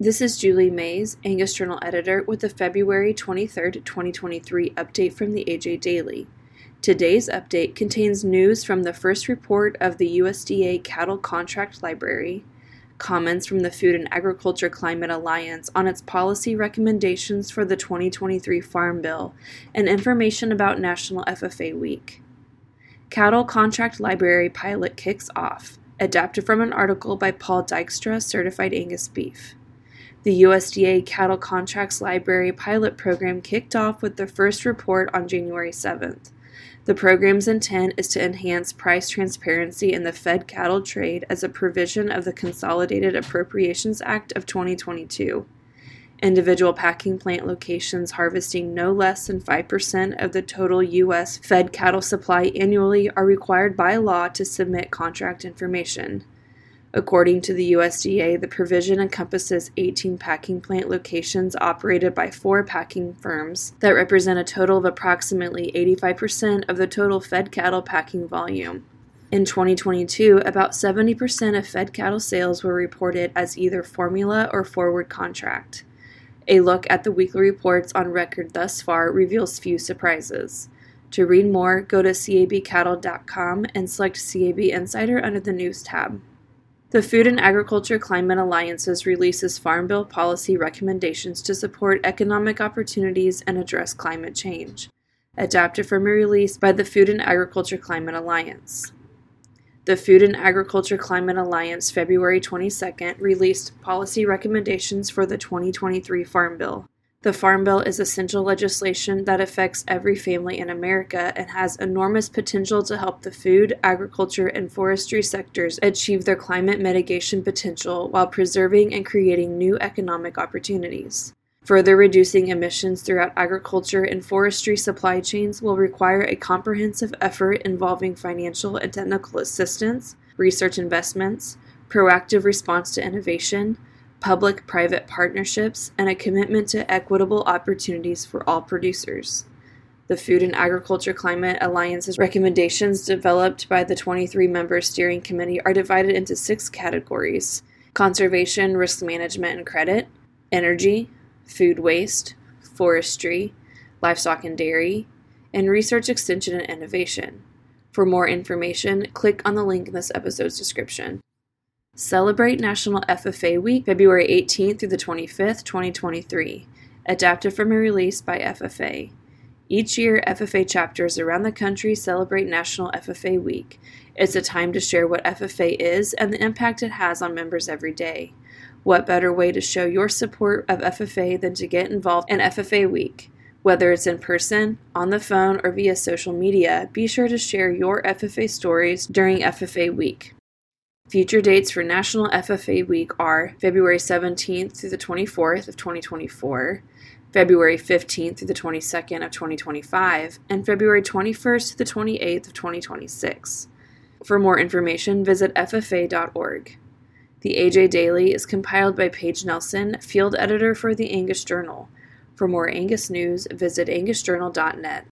This is Julie Mays, Angus Journal editor, with the February 23, 2023 update from the AJ Daily. Today's update contains news from the first report of the USDA Cattle Contract Library, comments from the Food and Agriculture Climate Alliance on its policy recommendations for the 2023 Farm Bill, and information about National FFA Week. Cattle Contract Library pilot kicks off, adapted from an article by Paul Dykstra, Certified Angus Beef. The USDA Cattle Contracts Library pilot program kicked off with the first report on January 7th. The program's intent is to enhance price transparency in the fed cattle trade as a provision of the Consolidated Appropriations Act of 2022. Individual packing plant locations harvesting no less than 5% of the total U.S. fed cattle supply annually are required by law to submit contract information. According to the USDA, the provision encompasses 18 packing plant locations operated by four packing firms that represent a total of approximately 85% of the total fed cattle packing volume. In 2022, about 70% of fed cattle sales were reported as either formula or forward contract. A look at the weekly reports on record thus far reveals few surprises. To read more, go to cabcattle.com and select CAB Insider under the News tab. The Food and Agriculture Climate Alliances releases Farm Bill policy recommendations to support economic opportunities and address climate change. Adapted from a release by the Food and Agriculture Climate Alliance. The Food and Agriculture Climate Alliance February 22nd released policy recommendations for the 2023 Farm Bill. The Farm Bill is essential legislation that affects every family in America and has enormous potential to help the food, agriculture, and forestry sectors achieve their climate mitigation potential while preserving and creating new economic opportunities. Further reducing emissions throughout agriculture and forestry supply chains will require a comprehensive effort involving financial and technical assistance, research investments, proactive response to innovation, public private partnerships, and a commitment to equitable opportunities for all producers. The Food and Agriculture Climate Alliance's recommendations, developed by the 23 member steering committee, are divided into six categories conservation, risk management and credit, energy, food waste, forestry, livestock and dairy, and research extension and innovation. For more information, click on the link in this episode's description. Celebrate National FFA Week, February 18th through the 25th, 2023. Adapted from a release by FFA. Each year, FFA chapters around the country celebrate National FFA Week. It's a time to share what FFA is and the impact it has on members every day. What better way to show your support of FFA than to get involved in FFA Week? Whether it's in person, on the phone, or via social media, be sure to share your FFA stories during FFA Week. Future dates for National FFA Week are February 17th through the 24th of 2024, February 15th through the 22nd of 2025, and February 21st to the 28th of 2026. For more information, visit ffa.org. The AJ Daily is compiled by Paige Nelson, field editor for the Angus Journal. For more Angus news, visit angusjournal.net.